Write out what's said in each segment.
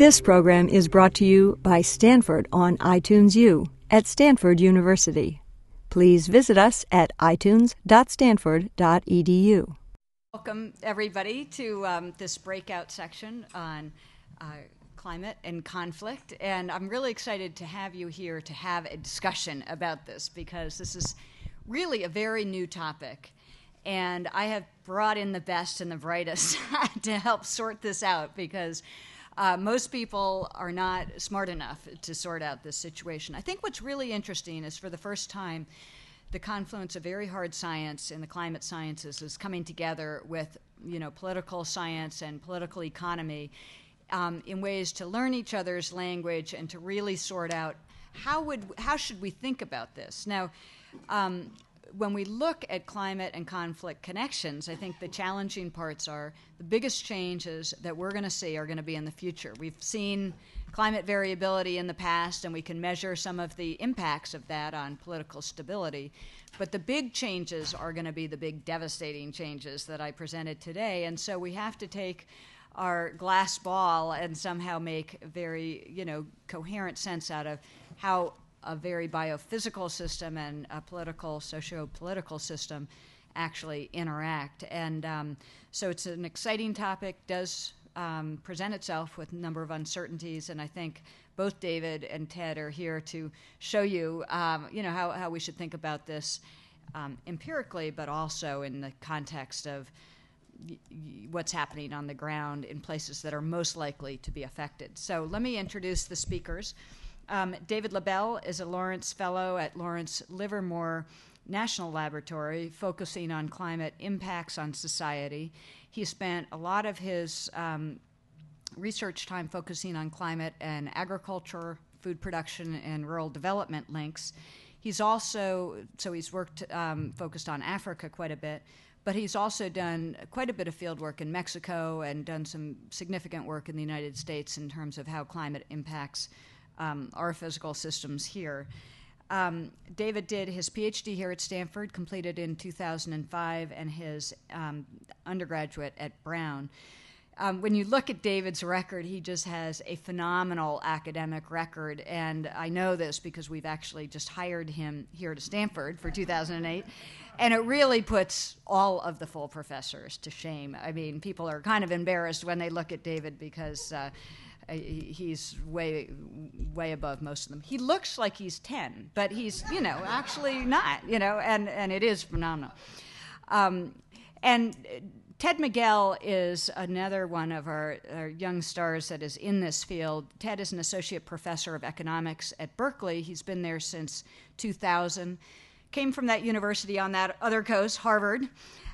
This program is brought to you by Stanford on iTunes U at Stanford University. Please visit us at itunes.stanford.edu. Welcome, everybody, to um, this breakout section on uh, climate and conflict. And I'm really excited to have you here to have a discussion about this because this is really a very new topic. And I have brought in the best and the brightest to help sort this out because uh, most people are not smart enough to sort out this situation. I think what's really interesting is for the first time, the confluence of very hard science and the climate sciences is coming together with you know political science and political economy um, in ways to learn each other's language and to really sort out how would how should we think about this now. Um, when we look at climate and conflict connections, I think the challenging parts are the biggest changes that we're going to see are going to be in the future. We've seen climate variability in the past, and we can measure some of the impacts of that on political stability. But the big changes are going to be the big devastating changes that I presented today. And so we have to take our glass ball and somehow make very, you know, coherent sense out of how a very biophysical system and a political, socio-political system actually interact. And um, so it's an exciting topic, does um, present itself with a number of uncertainties, and I think both David and Ted are here to show you, um, you know, how, how we should think about this um, empirically, but also in the context of what's happening on the ground in places that are most likely to be affected. So let me introduce the speakers. Um, David Lobell is a Lawrence Fellow at Lawrence Livermore National Laboratory, focusing on climate impacts on society. He spent a lot of his um, research time focusing on climate and agriculture, food production, and rural development links. He's also, so he's worked, um, focused on Africa quite a bit, but he's also done quite a bit of field work in Mexico and done some significant work in the United States in terms of how climate impacts um, our physical systems here. Um, David did his PhD here at Stanford, completed in 2005, and his um, undergraduate at Brown. Um, when you look at David's record, he just has a phenomenal academic record. And I know this because we've actually just hired him here to Stanford for 2008. And it really puts all of the full professors to shame. I mean, people are kind of embarrassed when they look at David because. Uh, he's way way above most of them. He looks like he's 10, but he's, you know, actually not, you know, and, and it is phenomenal. Um, and Ted Miguel is another one of our, our, young stars that is in this field. Ted is an associate professor of economics at Berkeley. He's been there since 2000. Came from that university on that other coast, Harvard,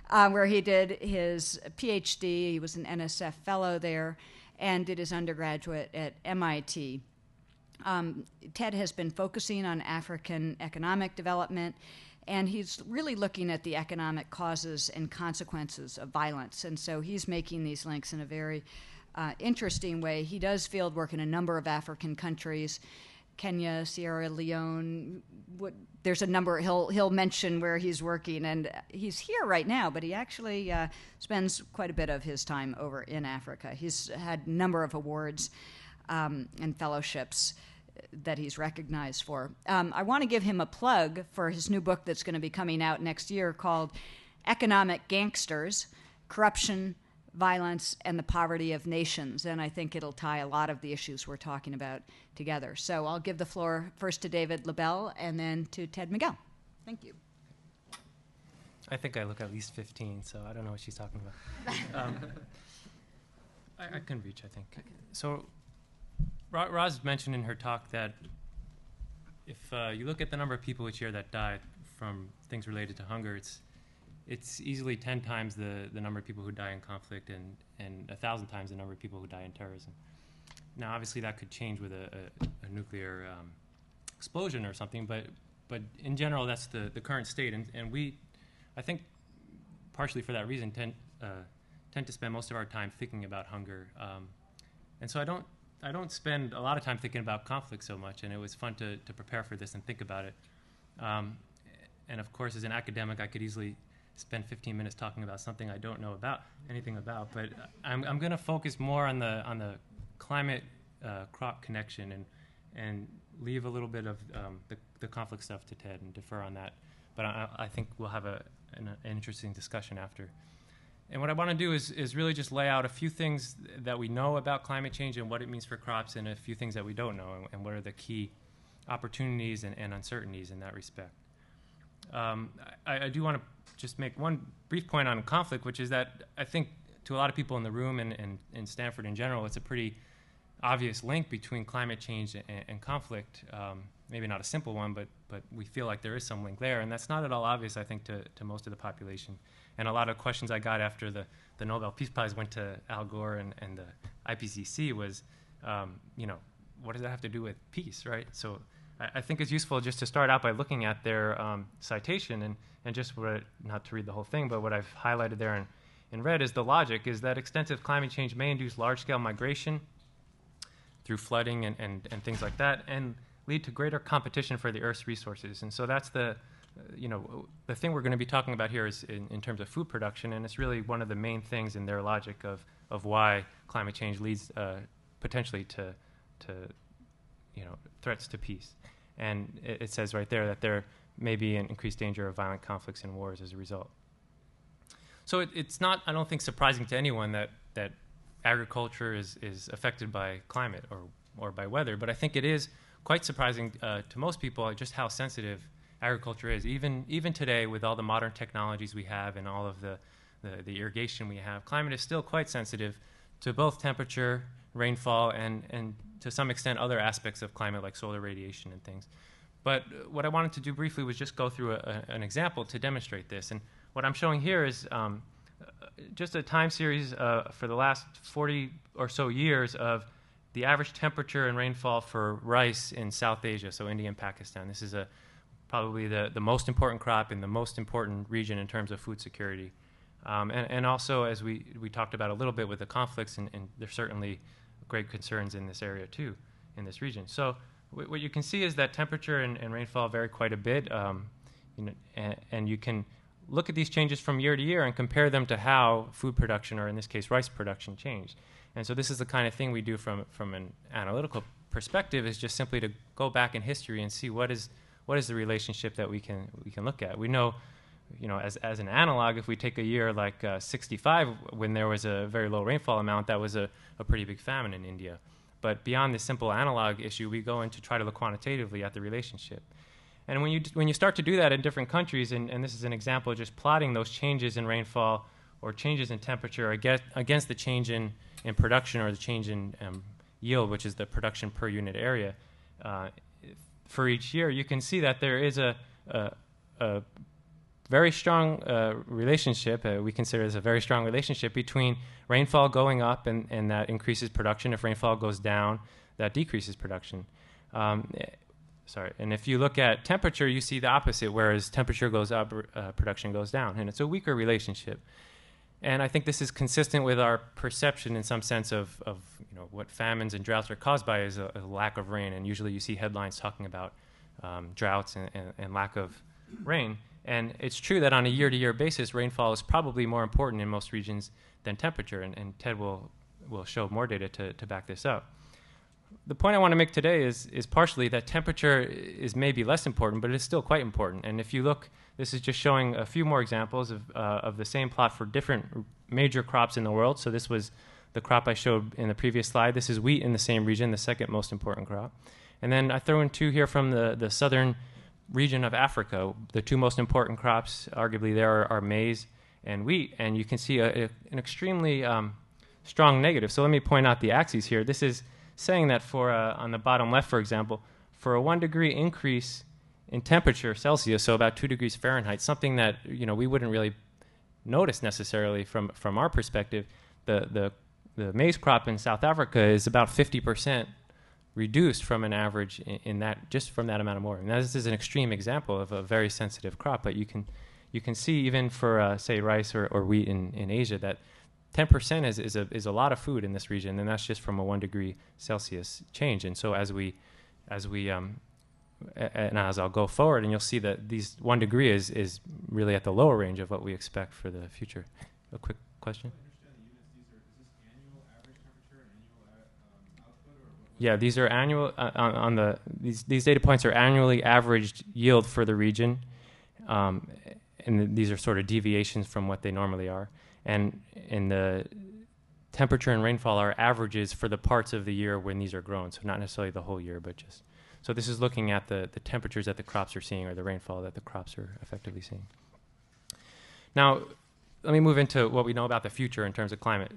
uh, where he did his PhD. He was an NSF fellow there and did his undergraduate at MIT. Um, Ted has been focusing on African economic development, and he's really looking at the economic causes and consequences of violence. And so he's making these links in a very uh, interesting way. He does field work in a number of African countries. Kenya, Sierra Leone. What, there's a number he'll he'll mention where he's working, and he's here right now. But he actually uh, spends quite a bit of his time over in Africa. He's had a number of awards um, and fellowships that he's recognized for. Um, I want to give him a plug for his new book that's going to be coming out next year called "Economic Gangsters: Corruption." Violence and the poverty of nations. And I think it'll tie a lot of the issues we're talking about together. So I'll give the floor first to David Lobell and then to Ted Miguel. Thank you. I think I look at least 15, so I don't know what she's talking about. um, I, I, can reach, I think. So Ra- Roz mentioned in her talk that if uh, you look at the number of people each year that die from things related to hunger, it's it's easily 10 times the, the number of people who die in conflict and, and 1,000 times the number of people who die in terrorism. Now, obviously, that could change with a, a, a nuclear um, explosion or something, but, but in general, that's the, the current state. And, and we, I think, partially for that reason, tend, uh, tend to spend most of our time thinking about hunger. Um, and so I don't, I don't spend a lot of time thinking about conflict so much, and it was fun to, to prepare for this and think about it. Um, and of course, as an academic, I could easily spend 15 minutes talking about something I don't know about anything about. But I'm, I'm going to focus more on the on the climate uh, crop connection and and leave a little bit of um, the, the conflict stuff to Ted and defer on that. But I, I think we'll have a, an, an interesting discussion after. And what I want to do is, is really just lay out a few things that we know about climate change and what it means for crops, and a few things that we don't know, and, and what are the key opportunities and, and, uncertainties in that respect. Um, I, I, do want to just make one brief point on conflict, which is that I think to a lot of people in the room and, in Stanford in general, it's a pretty obvious link between climate change and, and conflict. Um, maybe not a simple one, but, but we feel like there is some link there. And that's not at all obvious, I think, to, to most of the population. And a lot of questions I got after the, the Nobel Peace Prize went to Al Gore and, and the IPCC was, um, you know, what does that have to do with peace, right? So I, think it's useful just to start out by looking at their um, citation and, and just what, not to read the whole thing, but what I've highlighted there in, in red is the logic is that extensive climate change may induce large scale migration through flooding and, and, and things like that and lead to greater competition for the Earth's resources. And so that's the, you know, the thing we're going to be talking about here is in, in terms of food production, and it's really one of the main things in their logic of, of why climate change leads uh, potentially to, to, you know, threats to peace. And it, it says right there that there may be an increased danger of violent conflicts and wars as a result. So it, it's not, I don't think, surprising to anyone that, that agriculture is, is affected by climate or, or by weather, but I think it is quite surprising uh, to most people just how sensitive agriculture is. Even, even today, with all the modern technologies we have and all of the, the, the irrigation we have, climate is still quite sensitive to both temperature, rainfall, and, and to some extent other aspects of climate like solar radiation and things. But what I wanted to do briefly was just go through a, a, an example to demonstrate this. And what I'm showing here is um, just a time series uh, for the last 40 or so years of the average temperature and rainfall for rice in South Asia, so India and Pakistan. This is a, probably the, the most important crop in the most important region in terms of food security. Um, and, and, also, as we, we talked about a little bit with the conflicts, and, and there's certainly great concerns in this area too, in this region. So, w- what you can see is that temperature and, and rainfall vary quite a bit, um, you know, and, and you can look at these changes from year to year and compare them to how food production, or in this case, rice production, changed. And so this is the kind of thing we do from, from an analytical perspective is just simply to go back in history and see what is, what is the relationship that we can, we can look at. We know, you know, as, as an analog, if we take a year like uh, 65, when there was a very low rainfall amount, that was a, a pretty big famine in India. But beyond the simple analog issue, we go in to try to look quantitatively at the relationship. And when you, when you start to do that in different countries, and, and this is an example of just plotting those changes in rainfall or changes in temperature against, against the change in, in production or the change in um, yield, which is the production per unit area, uh, for each year, you can see that there is a, a, a very strong uh, relationship, uh, we consider as a very strong relationship between rainfall going up and, and that increases production. If rainfall goes down, that decreases production. Um, sorry. And if you look at temperature, you see the opposite, whereas temperature goes up, uh, production goes down. And it's a weaker relationship. And I think this is consistent with our perception in some sense of, of you know, what famines and droughts are caused by is a, a lack of rain. And usually you see headlines talking about um, droughts and, and, and lack of rain. And it's true that on a year to year basis, rainfall is probably more important in most regions than temperature. And, and Ted will, will show more data to, to back this up the point I want to make today is, is partially that temperature is maybe less important, but it is still quite important. And if you look, this is just showing a few more examples of, uh, of the same plot for different major crops in the world. So this was the crop I showed in the previous slide. This is wheat in the same region, the second most important crop. And then I throw in two here from the, the southern region of Africa. The two most important crops, arguably, there are, are maize and wheat. And you can see a, a, an extremely um, strong negative. So let me point out the axes here. This is saying that for uh, on the bottom left, for example, for a one degree increase in temperature Celsius, so about two degrees Fahrenheit, something that you know we wouldn't really notice necessarily from from our perspective, the the the maize crop in South Africa is about 50 percent reduced from an average in, in, that just from that amount of warming. Now this is an extreme example of a very sensitive crop, but you can you can see even for uh, say rice or, or wheat in, in Asia that 10% is, is, a, is a lot of food in this region, and that's just from a one degree Celsius change. And so as we, as we, um, and as I'll go forward, and you'll see that these one degree is, is really at the lower range of what we expect for the future. A quick question? Yeah, these are annual uh, on, the these these data points are annually averaged yield for the region, um, and these are sort of deviations from what they normally are. And in the temperature and rainfall are averages for the parts of the year when these are grown, so not necessarily the whole year, but just so this is looking at the the temperatures that the crops are seeing or the rainfall that the crops are effectively seeing. Now, let me move into what we know about the future in terms of climate.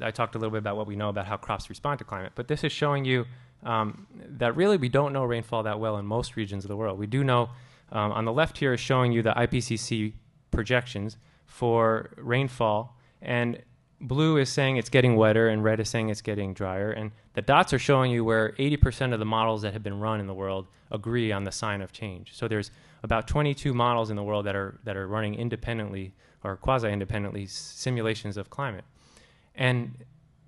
I talked a little bit about what we know about how crops respond to climate, but this is showing you um, that really we don't know rainfall that well in most regions of the world. We do know um, on the left here is showing you the IPCC projections for rainfall, and blue is saying it's getting wetter, and red is saying it's getting drier. And the dots are showing you where 80% of the models that have been run in the world agree on the sign of change. So there's about 22 models in the world that are that are running independently or quasi-independently simulations of climate. And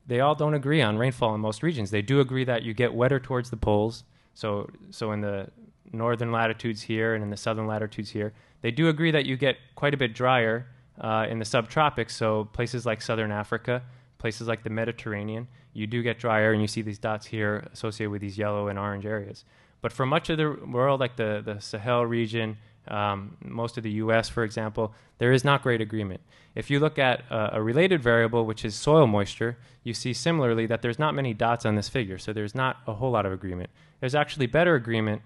they all don't agree on rainfall in most regions. They do agree that you get wetter towards the poles. So, so in the northern latitudes here and in the southern latitudes here, they do agree that you get quite a bit drier uh, in the subtropics. So places like southern Africa, places like the Mediterranean, you do get drier, and you see these dots here associated with these yellow and orange areas. But for much of the world, like the, the Sahel region, um, most of the US, for example, there is not great agreement. If you look at uh, a related variable, which is soil moisture, you see similarly that there's not many dots on this figure, so there's not a whole lot of agreement. There's actually better agreement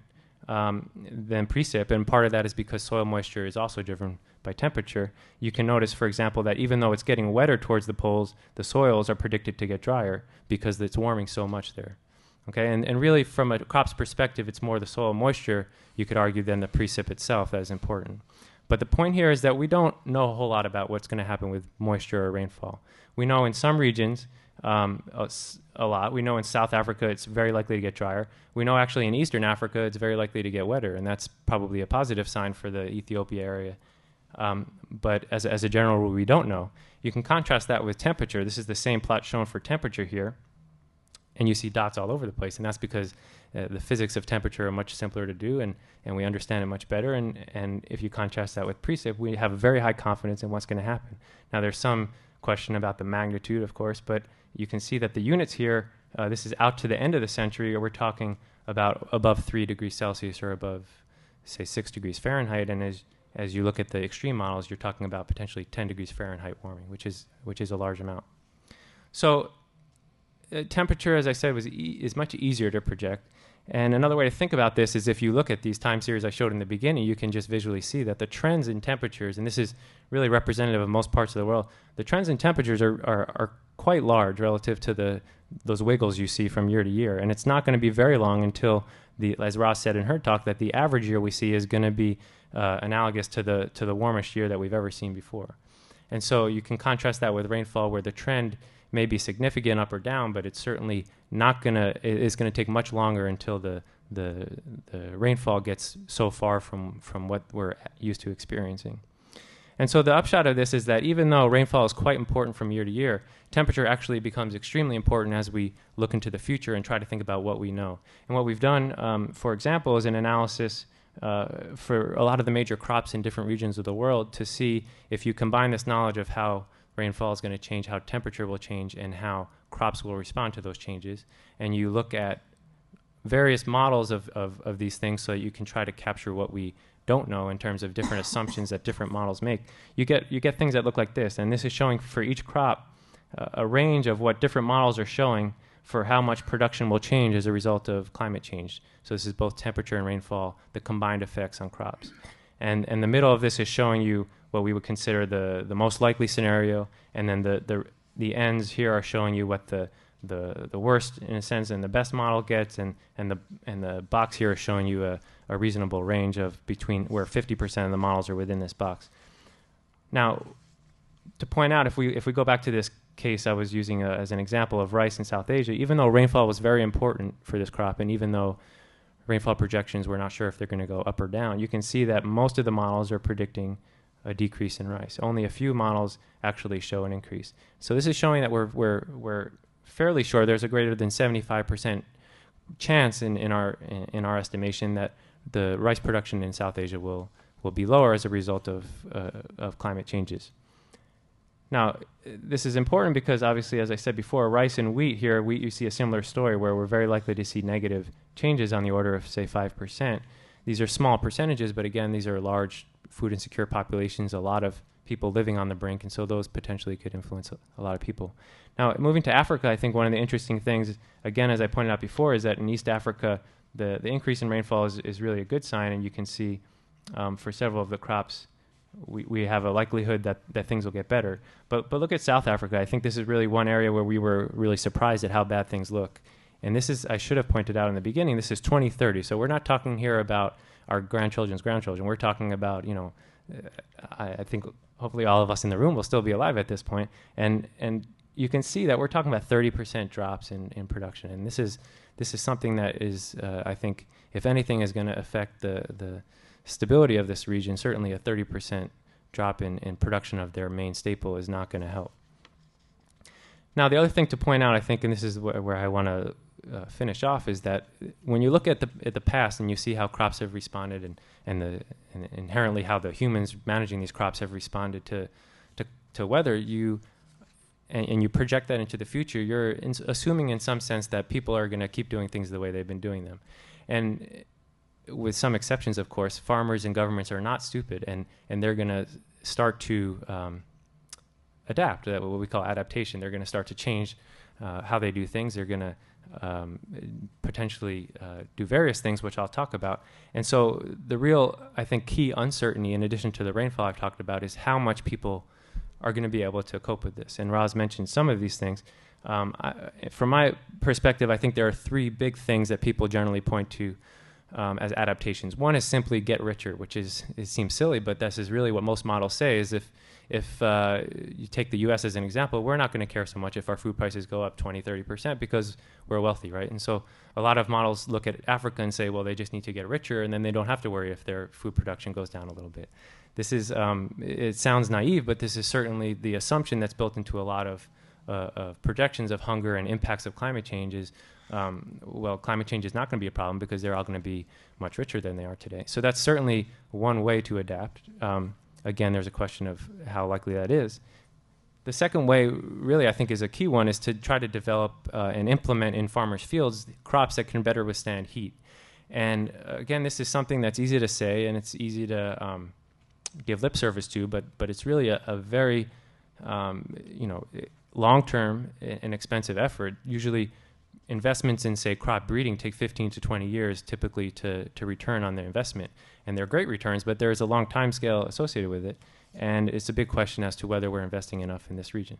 um, than precip, and part of that is because soil moisture is also driven by temperature. You can notice, for example, that even though it's getting wetter towards the poles, the soils are predicted to get drier because it's warming so much there. Okay, and, and really from a crop's perspective, it's more the soil moisture, you could argue, than the precip itself that is important. But the point here is that we don't know a whole lot about what's going to happen with moisture or rainfall. We know in some regions um, a, a, lot. We know in South Africa it's very likely to get drier. We know actually in Eastern Africa it's very likely to get wetter, and that's probably a positive sign for the Ethiopia area. Um, but as, as a general rule, we don't know. You can contrast that with temperature. This is the same plot shown for temperature here and you see dots all over the place. And that's because uh, the physics of temperature are much simpler to do, and, and we understand it much better. And, and if you contrast that with precip, we have a very high confidence in what's going to happen. Now, there's some question about the magnitude, of course, but you can see that the units here, uh, this is out to the end of the century, or we're talking about above 3 degrees Celsius or above, say, 6 degrees Fahrenheit. And as, as you look at the extreme models, you're talking about potentially 10 degrees Fahrenheit warming, which is, which is a large amount. So uh, temperature, as I said, was e- is much easier to project. And another way to think about this is if you look at these time series I showed in the beginning, you can just visually see that the trends in temperatures, and this is really representative of most parts of the world, the trends in temperatures are, are, are quite large relative to the those wiggles you see from year to year. And it's not going to be very long until the, as Roz said in her talk, that the average year we see is going to be uh, analogous to the to the warmest year that we've ever seen before. And so you can contrast that with rainfall, where the trend may be significant up or down, but it's certainly not gonna. It's going to take much longer until the the the rainfall gets so far from from what we're used to experiencing. And so the upshot of this is that even though rainfall is quite important from year to year, temperature actually becomes extremely important as we look into the future and try to think about what we know. And what we've done, um, for example, is an analysis uh, for a lot of the major crops in different regions of the world to see if you combine this knowledge of how rainfall is going to change, how temperature will change, and how crops will respond to those changes. And you look at various models of, of, of these things so that you can try to capture what we don't know in terms of different assumptions that different models make. You get, you get things that look like this. And this is showing for each crop uh, a range of what different models are showing for how much production will change as a result of climate change. So this is both temperature and rainfall, the combined effects on crops. And, and the middle of this is showing you what we would consider the, the most likely scenario, and then the, the, the ends here are showing you what the, the, the worst, in a sense, and the best model gets, and, and, the, and the box here is showing you a, a reasonable range of between where 50% of the models are within this box. Now, to point out, if we, if we go back to this case I was using a, uh, as an example of rice in South Asia, even though rainfall was very important for this crop, and even though rainfall projections we're not sure if they're going to go up or down, you can see that most of the models are predicting a decrease in rice. Only a few models actually show an increase. So this is showing that we're, we're, we're fairly sure there's a greater than 75% chance in, in, our, in, in our estimation that the rice production in South Asia will, will be lower as a result of, uh, of climate changes. Now, this is important because obviously, as I said before, rice and wheat here, wheat you see a similar story where we're very likely to see negative changes on the order of, say, 5%. These are small percentages, but again, these are large food insecure populations, a lot of people living on the brink, and so those potentially could influence a, lot of people. Now, moving to Africa, I think one of the interesting things, again, as I pointed out before, is that in East Africa, the, the increase in rainfall is, is really a good sign, and you can see um, for several of the crops, we, we have a likelihood that, that things will get better. But, but look at South Africa. I think this is really one area where we were really surprised at how bad things look. And this is, I should have pointed out in the beginning, this is 2030. So we're not talking here about our grandchildren's grandchildren. We're talking about, you know, uh, I, I think hopefully all of us in the room will still be alive at this point. And, and you can see that we're talking about 30% drops in, in production. And this is, this is something that is, uh, I think, if anything, is going to affect the, the stability of this region. Certainly, a 30% drop in, in production of their main staple is not going to help. Now, the other thing to point out, I think, and this is wh- where I want to uh, finish off, is that when you look at the at the past and you see how crops have responded, and and the and inherently how the humans managing these crops have responded to to, to weather, you and, and, you project that into the future, you're in, assuming in some sense that people are going to keep doing things the way they've been doing them. And with some exceptions, of course, farmers and governments are not stupid, and, and they're going to start to um, adapt, uh, what we call adaptation. They're going to start to change uh, how they do things. They're going to um, potentially uh, do various things, which I'll talk about. And so, the real, I think, key uncertainty, in addition to the rainfall I've talked about, is how much people are going to be able to cope with this. And Roz mentioned some of these things. Um, I, from my perspective, I think there are three big things that people generally point to um, as adaptations. One is simply get richer, which is it seems silly, but this is really what most models say. Is if if uh, you take the U.S. as an example, we're not going to care so much if our food prices go up 20, 30 percent because we're wealthy, right? And so a lot of models look at Africa and say, well, they just need to get richer, and then they don't have to worry if their food production goes down a little bit. This is, um, it sounds naive, but this is certainly the assumption that's built into a lot of, uh, of projections of hunger and impacts of climate change is, um, well, climate change is not going to be a problem because they're all going to be much richer than they are today. So that's certainly one way to adapt. Um, again, there's a question of how likely that is. The second way, really, I think is a key one, is to try to develop uh, and implement in farmers' fields crops that can better withstand heat. And uh, again, this is something that's easy to say and it's easy to um, give lip service to, but but it's really a, a very um, you know long term and expensive effort. Usually, investments in say crop breeding take 15 to 20 years typically to to return on their investment, and they're great returns, but there is a long time scale associated with it, and it's a big question as to whether we're investing enough in this region,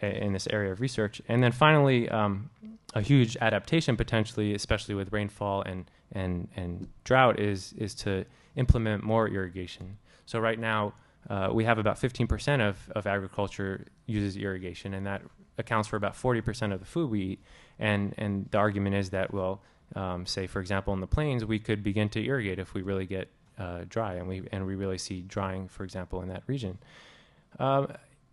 in this area of research. And then finally, um, a huge adaptation potentially, especially with rainfall and and and drought, is is to implement more irrigation. So right now, uh, we have about 15% of, of agriculture uses irrigation, and that accounts for about 40% of the food we eat. And, and the argument is that, well, um, say, for example, in the plains, we could begin to irrigate if we really get uh, dry, and we, and we really see drying, for example, in that region. Um,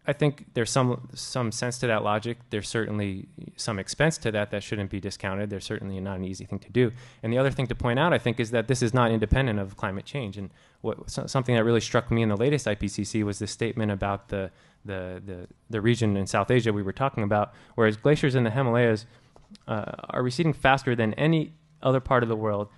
I think there's some some sense to that logic. There's certainly some expense to that that shouldn't be discounted. There's certainly not an easy thing to do. And the other thing to point out, I think, is that this is not independent of climate change. And what, so, something that really struck me in the latest IPCC was this statement about the, the the the region in South Asia we were talking about, whereas glaciers in the Himalayas uh, are receding faster than any other part of the world.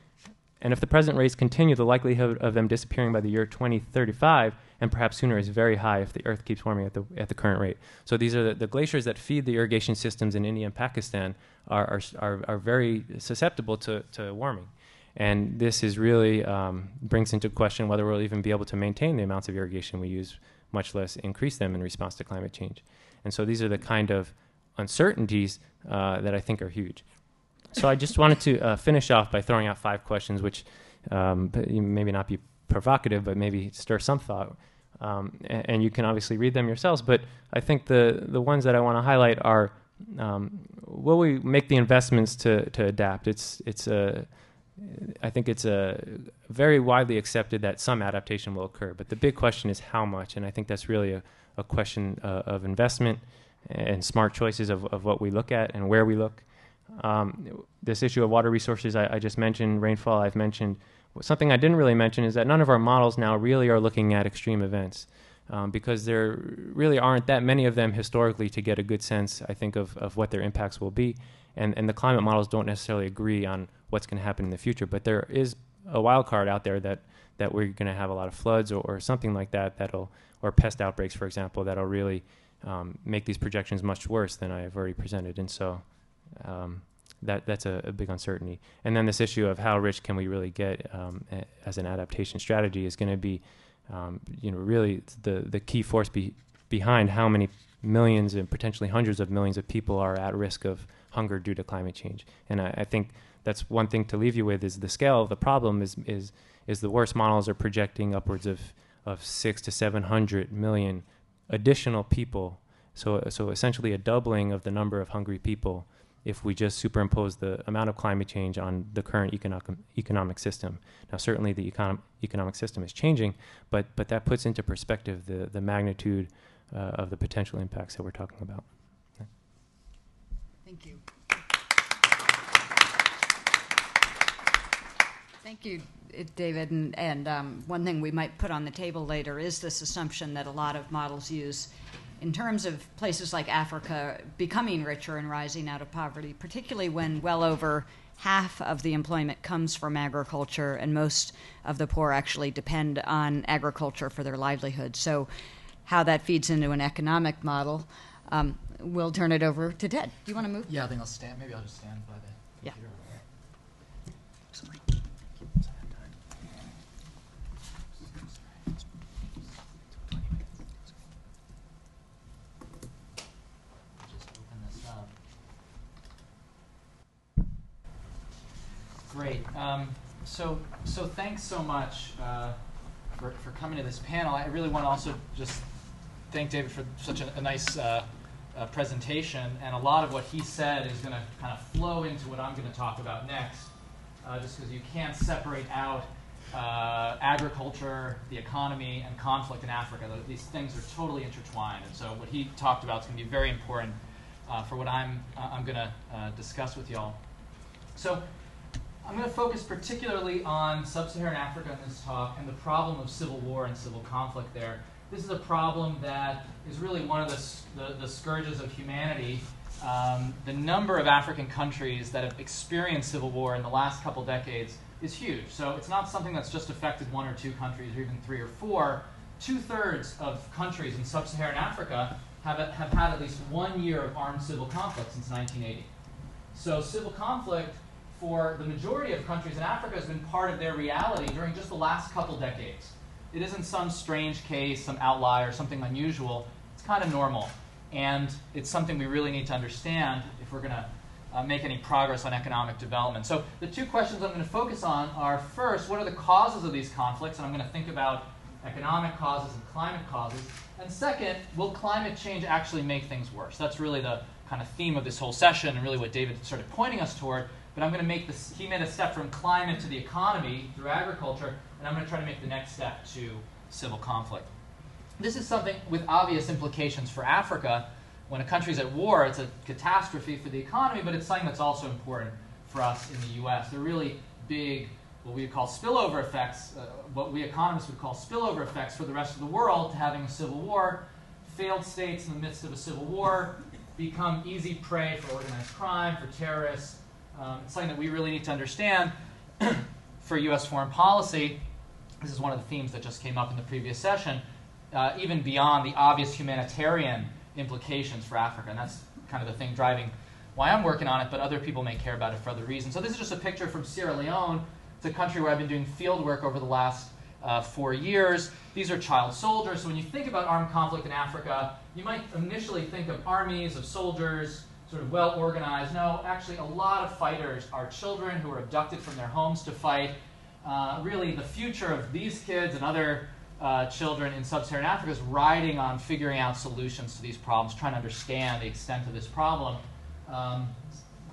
And if the present rates continue, the likelihood of them disappearing by the year 2035 and perhaps sooner is very high if the Earth keeps warming at the, at the current rate. So these are the, the glaciers that feed the irrigation systems in India and Pakistan are, are, are, are very susceptible to, to warming. And this is really um, brings into question whether we'll even be able to maintain the amounts of irrigation we use, much less increase them in response to climate change. And so these are the kind of uncertainties uh, that I think are huge. So I just wanted to uh, finish off by throwing out five questions, which um, maybe not be provocative, but maybe stir some thought. Um, and, you can obviously read them yourselves. But I think the the ones that I want to highlight are: um, will we make the investments to to adapt? It's it's a I think it's a very widely accepted that some adaptation will occur, but the big question is how much, and I think that's really a, a question uh, of investment and smart choices of, of what we look at and where we look. Um, this issue of water resources I, I, just mentioned, rainfall I've mentioned, Something I didn't really mention is that none of our models now really are looking at extreme events. Um, because there really aren't that many of them historically to get a good sense, I think, of, of what their impacts will be. And, and the climate models don't necessarily agree on what's going to happen in the future, but there is a wild card out there that, that we're going to have a lot of floods or, or something like that that'll, or pest outbreaks, for example, that'll really um, make these projections much worse than I have already presented. And so um, that that's a, a, big uncertainty. And then this issue of how rich can we really get um, a, as an adaptation strategy is going to be, um, you know, really the the key force be, behind how many millions and potentially hundreds of millions of people are at risk of hunger due to climate change. And I, I think that's one thing to leave you with is the scale of the problem is is is the worst models are projecting upwards of of six to seven hundred million additional people. So so essentially a doubling of the number of hungry people if we just superimpose the amount of climate change on the current economic, economic system. Now, certainly the econom- economic system is changing, but, but that puts into perspective the, the magnitude uh, of the potential impacts that we're talking about. Thank you. Thank you, David. And, and um, one thing we might put on the table later is this assumption that a lot of models use in terms of places like Africa becoming richer and rising out of poverty, particularly when well over half of the employment comes from agriculture and most of the poor actually depend on agriculture for their livelihood. So, how that feeds into an economic model, um, we'll turn it over to Ted. Do you want to move? Yeah, I think I'll stand. Maybe I'll just stand by the yeah. computer. Great. Um, so, so thanks so much uh, for, for coming to this panel. I really want to also just thank David for such a, a nice uh, uh, presentation. And a lot of what he said is going to kind of flow into what I'm going to talk about next, uh, just because you can't separate out uh, agriculture, the economy, and conflict in Africa. These things are totally intertwined. And so what he talked about is going to be very important uh, for what I'm, I'm going to discuss with y'all. So I'm going to focus particularly on sub-Saharan Africa in this talk and the problem of civil war and civil conflict there. This is a problem that is really one of the, the, the scourges of humanity. Um, the number of African countries that have experienced civil war in the last couple decades is huge. So it's not something that's just affected one or two countries or even three or four. Two thirds of countries in sub Saharan Africa have, have had at least one year of armed civil conflict since 1980. So civil conflict for the majority of countries in Africa has been part of their reality during just the last couple decades. It isn't some strange case, some outlier, something unusual. It's kind of normal. And it's something we really need to understand if we're going to uh, make any progress on economic development. So, the two questions I'm going to focus on are first, what are the causes of these conflicts? And I'm going to think about economic causes and climate causes. And second, will climate change actually make things worse? That's really the kind of theme of this whole session and really what David started pointing us toward. But I'm going to make this, he made a step from climate to the economy through agriculture, and I'm going to try to make the next step to civil conflict. This is something with obvious implications for Africa. When a country's at war, it's a catastrophe for the economy, but it's something that's also important for us in the US. They're really big, what we call spillover effects, uh, what we economists would call spillover effects for the rest of the world to having a civil war. Failed states in the midst of a civil war become easy prey for organized crime, for terrorists, um, it's something that we really need to understand for U.S. foreign policy. This is one of the themes that just came up in the previous session, uh, even beyond the obvious humanitarian implications for Africa. And that's kind of the thing driving why I'm working on it, but other people may care about it for other reasons. So this is just a picture from Sierra Leone. It's a country where I've been doing field work over the last uh, four years. These are child soldiers. So when you think about armed conflict in Africa, you might initially think of armies, of soldiers, sort of well organized. No, actually, a lot of fighters are children who are abducted from their homes to fight. Uh, really, the future of these kids and other uh, children in sub Saharan Africa is riding on figuring out solutions to these problems, trying to understand the extent of this problem. Um,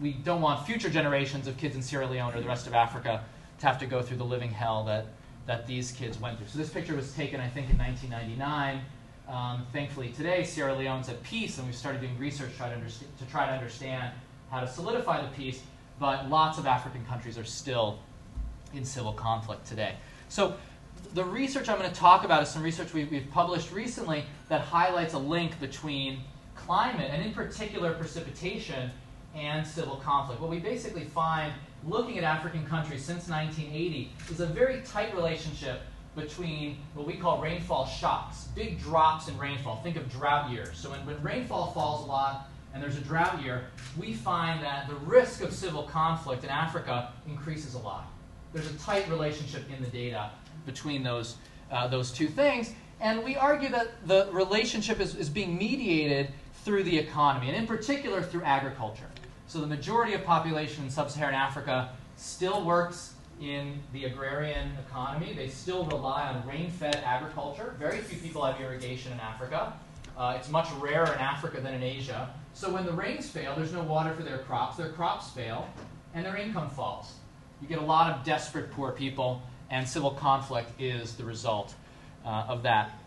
we don't want future generations of kids in Sierra Leone or the rest of Africa to have to go through the living hell that, that these kids went through. So, this picture was taken, I think, in 1999. Um, thankfully, today Sierra Leone's at peace, and we've started doing research to try to, to try to understand how to solidify the peace. But lots of African countries are still in civil conflict today. So the research I'm going to talk about is some research we've, we've published recently that highlights a link between climate, and in particular precipitation, and civil conflict. What we basically find looking at African countries since 1980 is a very tight relationship between what we call rainfall shocks, big drops in rainfall. Think of drought years. So when, when rainfall falls a lot and there's a drought year, we find that the risk of civil conflict in Africa increases a lot. There's a tight relationship in the data between those, uh, those two things. And we argue that the relationship is, is being mediated through the economy, and in particular through agriculture. So the majority of population in sub-Saharan Africa still works in the agrarian economy. They still rely on rain-fed agriculture. Very few people have irrigation in Africa. Uh, it's much rarer in Africa than in Asia. So when the rains fail, there's no water for their crops. Their crops fail, and their income falls. You get a lot of desperate poor people, and civil conflict is the result uh, of that.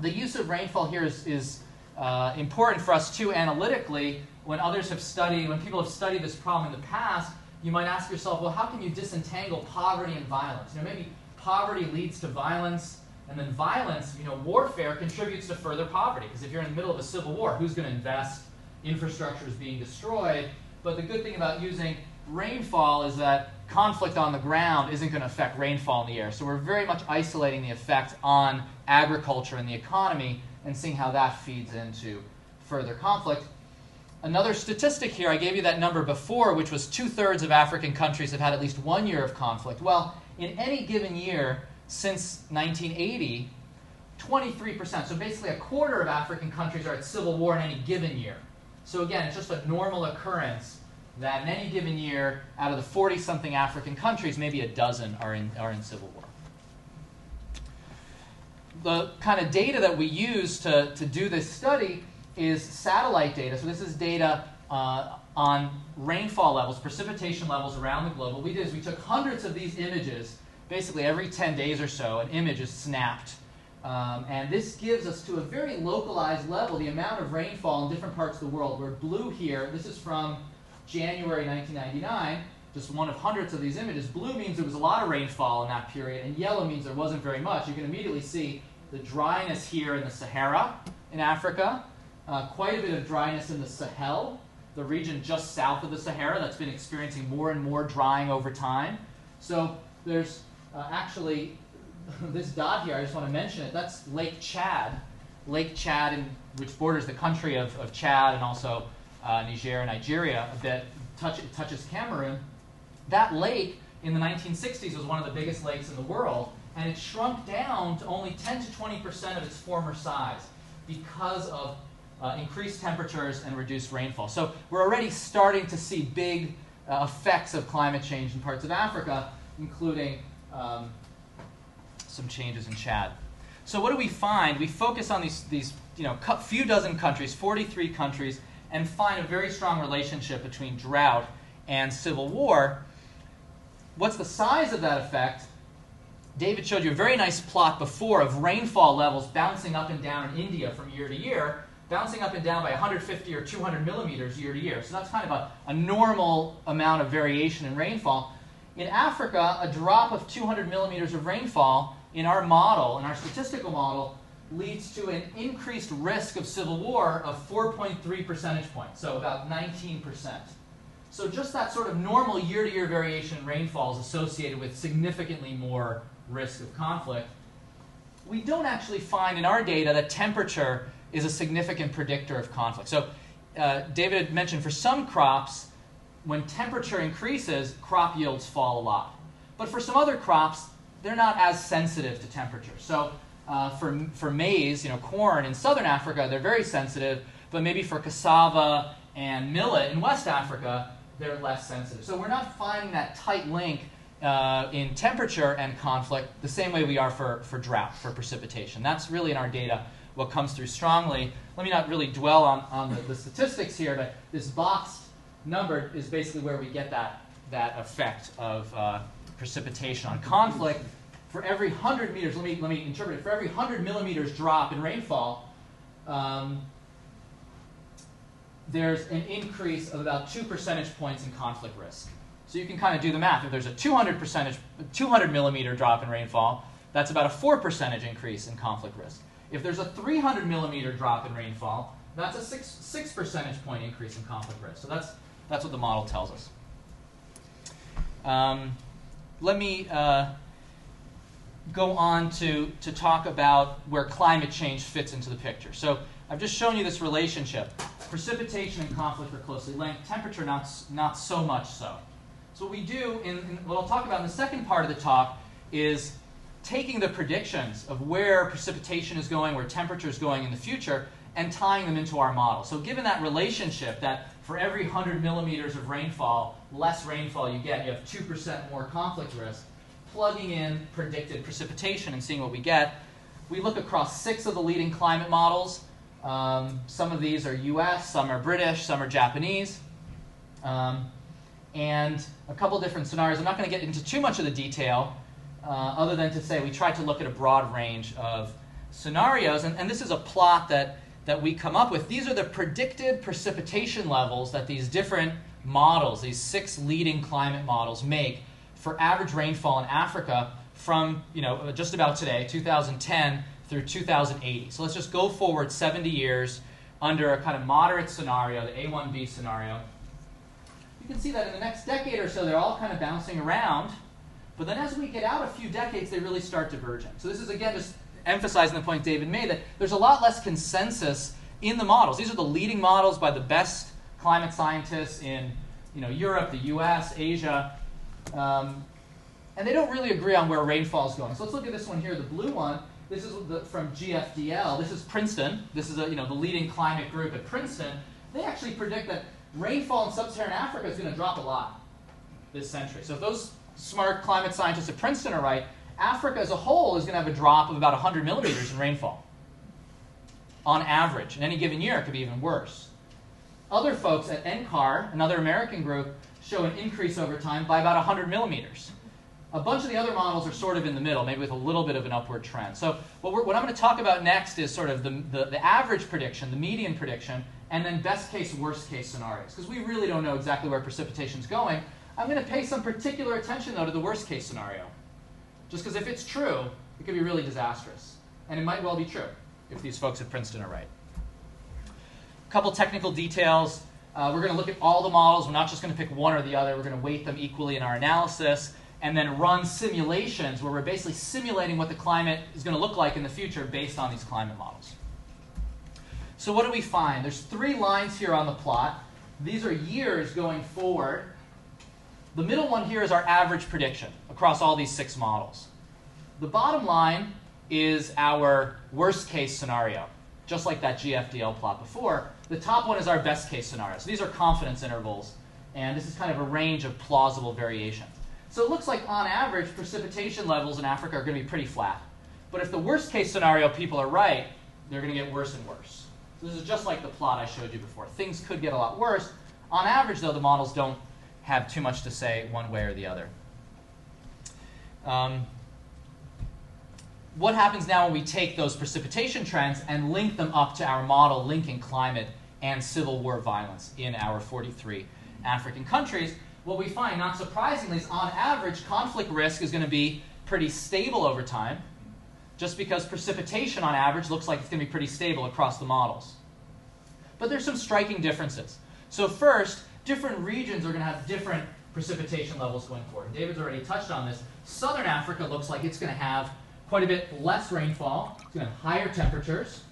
The use of rainfall here is, is uh, important for us too analytically when others have studied, when people have studied this problem in the past, you might ask yourself, well, how can you disentangle poverty and violence? You know, maybe poverty leads to violence, and then violence, you know, warfare contributes to further poverty. Because if you're in the middle of a civil war, who's going to invest? Infrastructure is being destroyed. But the good thing about using rainfall is that conflict on the ground isn't going to affect rainfall in the air. So we're very much isolating the effect on agriculture and the economy and seeing how that feeds into further conflict. Another statistic here, I gave you that number before, which was two thirds of African countries have had at least one year of conflict. Well, in any given year since 1980, 23%, so basically a quarter of African countries are at civil war in any given year. So again, it's just a normal occurrence that in any given year, out of the 40 something African countries, maybe a dozen are in, are in civil war. The kind of data that we use to, to do this study is satellite data. So this is data uh, on rainfall levels, precipitation levels around the globe. What we did is we took hundreds of these images, basically every 10 days or so, an image is snapped. Um, and this gives us to a very localized level the amount of rainfall in different parts of the world. Where blue here, this is from January 1999, just one of hundreds of these images. Blue means there was a lot of rainfall in that period, and yellow means there wasn't very much. You can immediately see the dryness here in the Sahara in Africa, uh, quite a bit of dryness in the Sahel, the region just south of the Sahara that's been experiencing more and more drying over time. So there's uh, actually this dot here, I just want to mention it, that's Lake Chad. Lake Chad, in, which borders the country of, of Chad and also uh, Niger and Nigeria, that touch, touches Cameroon. That lake in the 1960s was one of the biggest lakes in the world, and it shrunk down to only 10 to 20 percent of its former size because of uh, increased temperatures and reduced rainfall. So we're already starting to see big uh, effects of climate change in parts of Africa, including um, some changes in Chad. So what do we find? We focus on these, these you know, few dozen countries, 43 countries, and find a very strong relationship between drought and civil war. What's the size of that effect? David showed you a very nice plot before of rainfall levels bouncing up and down in India from year to year bouncing up and down by 150 or 200 millimeters year to year. So that's kind of a, a normal amount of variation in rainfall. In Africa, a drop of 200 millimeters of rainfall in our model, in our statistical model, leads to an increased risk of civil war of 4.3 percentage points, so about 19%. So just that sort of normal year-to-year variation in rainfall is associated with significantly more risk of conflict. We don't actually find in our data that temperature is a significant predictor of conflict. So uh, David had mentioned for some crops, when temperature increases, crop yields fall a lot. But for some other crops, they're not as sensitive to temperature. So uh, for, for maize, you know, corn in southern Africa, they're very sensitive, but maybe for cassava and millet in West Africa, they're less sensitive. So we're not finding that tight link uh, in temperature and conflict the same way we are for, for drought, for precipitation. That's really in our data what comes through strongly. Let me not really dwell on, on the, the statistics here, but this boxed number is basically where we get that, that effect of uh, precipitation on conflict. For every 100 meters, let me, let me interpret it, for every 100 millimeters drop in rainfall, um, there's an increase of about 2 percentage points in conflict risk. So you can kind of do the math. If there's a 200 percentage, 200 millimeter drop in rainfall, that's about a 4 percentage increase in conflict risk. If there's a 300 millimeter drop in rainfall, that's a 6, six percentage point increase in conflict risk. So that's, that's what the model tells us. Um, let me uh, go on to, to talk about where climate change fits into the picture. So I've just shown you this relationship. Precipitation and conflict are closely linked, temperature not, not so much so. So what we do, in, in what I'll talk about in the second part of the talk, is taking the predictions of where precipitation is going, where temperature is going in the future, and tying them into our model. So given that relationship that for every 100 millimeters of rainfall, less rainfall you get, you have 2% more conflict risk, plugging in predicted precipitation and seeing what we get, we look across six of the leading climate models. Um, some of these are US, some are British, some are Japanese. Um, and a couple different scenarios. I'm not going to get into too much of the detail, uh, other than to say we tried to look at a broad range of scenarios. And, and this is a plot that that we come up with, these are the predicted precipitation levels that these different models, these six leading climate models, make for average rainfall in Africa from you know just about today, 2010 through 2080. So let's just go forward 70 years under a kind of moderate scenario, the A1B scenario. You can see that in the next decade or so, they're all kind of bouncing around. But then as we get out a few decades, they really start diverging. So this is, again, just emphasizing the point David made that there's a lot less consensus in the models. These are the leading models by the best climate scientists in you know, Europe, the US, Asia. Um, and they don't really agree on where rainfall is going. So let's look at this one here, the blue one. This is the, from GFDL. This is Princeton. This is a, you know, the leading climate group at Princeton. They actually predict that rainfall in sub-Saharan Africa is going to drop a lot this century. So if those smart climate scientists at Princeton are right, Africa as a whole is going to have a drop of about 100 millimeters in rainfall on average. In any given year, it could be even worse. Other folks at NCAR, another American group, show an increase over time by about 100 millimeters. A bunch of the other models are sort of in the middle, maybe with a little bit of an upward trend. So what, what I'm going to talk about next is sort of the, the, the average prediction, the median prediction, and then best case, worst case scenarios. Because we really don't know exactly where precipitation is going. I'm going to pay some particular attention, though, to the worst case scenario. Just because if it's true, it could be really disastrous. And it might well be true if these folks at Princeton are right. A couple technical details. Uh, we're going to look at all the models. We're not just going to pick one or the other. We're going to weight them equally in our analysis and then run simulations where we're basically simulating what the climate is going to look like in the future based on these climate models. So what do we find? There's three lines here on the plot. These are years going forward the middle one here is our average prediction across all these six models. The bottom line is our worst case scenario, just like that GFDL plot before. The top one is our best case scenario. So these are confidence intervals, and this is kind of a range of plausible variation. So it looks like on average, precipitation levels in Africa are going to be pretty flat. But if the worst case scenario people are right, they're going to get worse and worse. So this is just like the plot I showed you before. Things could get a lot worse. On average, though, the models don't have too much to say one way or the other. Um, what happens now when we take those precipitation trends and link them up to our model linking climate and civil war violence in our 43 African countries? What we find, not surprisingly, is on average, conflict risk is going to be pretty stable over time, just because precipitation on average looks like it's going to be pretty stable across the models. But there's some striking differences. So, first, different regions are going to have different precipitation levels going forward. David's already touched on this. Southern Africa looks like it's going to have quite a bit less rainfall. It's going to have higher temperatures.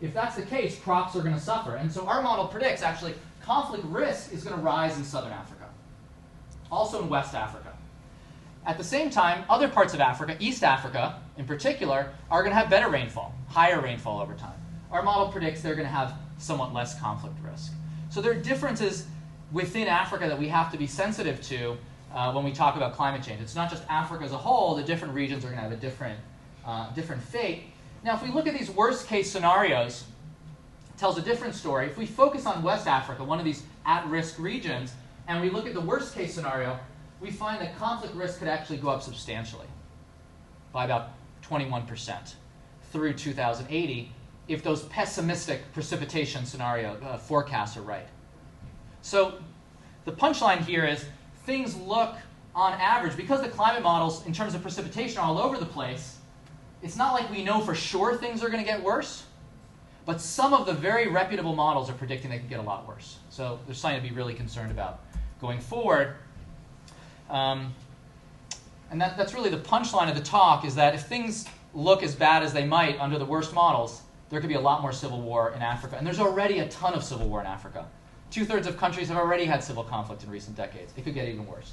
If that's the case, crops are going to suffer. And so our model predicts actually conflict risk is going to rise in Southern Africa, also in West Africa. At the same time, other parts of Africa, East Africa in particular, are going to have better rainfall, higher rainfall over time. Our model predicts they're going to have somewhat less conflict risk. So there are differences within Africa that we have to be sensitive to uh, when we talk about climate change. It's not just Africa as a whole, the different regions are going to have a different, uh, different fate. Now, if we look at these worst case scenarios, tells a different story. If we focus on West Africa, one of these at risk regions, and we look at the worst case scenario, we find that conflict risk could actually go up substantially by about 21% through 2080 if those pessimistic precipitation scenario uh, forecasts are right. So the punchline here is things look on average, because the climate models in terms of precipitation are all over the place, it's not like we know for sure things are going to get worse, but some of the very reputable models are predicting they could get a lot worse. So there's something to be really concerned about going forward. Um, and that, that's really the punchline of the talk is that if things look as bad as they might under the worst models, there could be a lot more civil war in Africa. And there's already a ton of civil war in Africa. Two thirds of countries have already had civil conflict in recent decades. It could get even worse.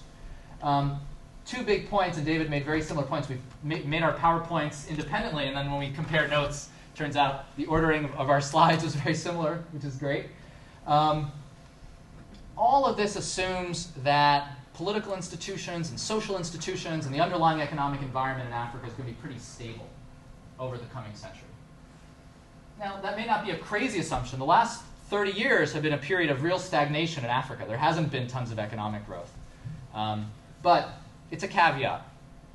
Um, two big points, and David made very similar points. We've made our PowerPoints independently, and then when we compare notes, turns out the ordering of our slides was very similar, which is great. Um, all of this assumes that political institutions and social institutions and the underlying economic environment in Africa is going to be pretty stable over the coming century. Now, that may not be a crazy assumption. The last 30 years have been a period of real stagnation in Africa. There hasn't been tons of economic growth. Um, but it's a caveat.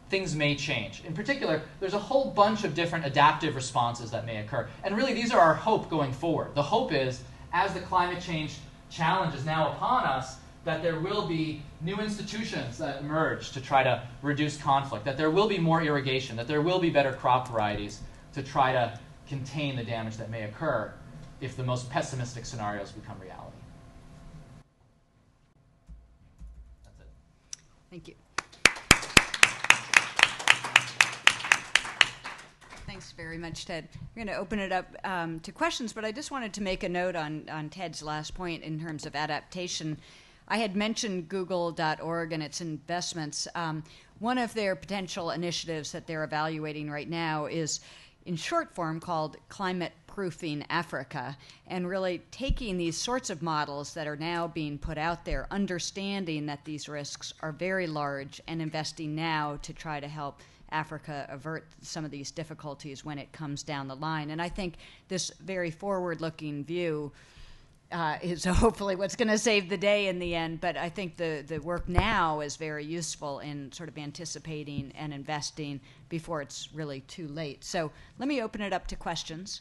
Things may change. In particular, there's a whole bunch of different adaptive responses that may occur. And really, these are our hope going forward. The hope is, as the climate change challenge is now upon us, that there will be new institutions that emerge to try to reduce conflict, that there will be more irrigation, that there will be better crop varieties to try to contain the damage that may occur if the most pessimistic scenarios become reality. That's it. Thank you. Thanks very much, Ted. We're going to open it up um, to questions, but I just wanted to make a note on, on Ted's last point in terms of adaptation. I had mentioned Google.org and its investments. Um, one of their potential initiatives that they're evaluating right now is in short form called Climate Proofing Africa, and really taking these sorts of models that are now being put out there, understanding that these risks are very large, and investing now to try to help Africa avert some of these difficulties when it comes down the line. And I think this very forward looking view uh, is hopefully what's going to save the day in the end. But I think the, the work now is very useful in sort of anticipating and investing before it's really too late. So let me open it up to questions.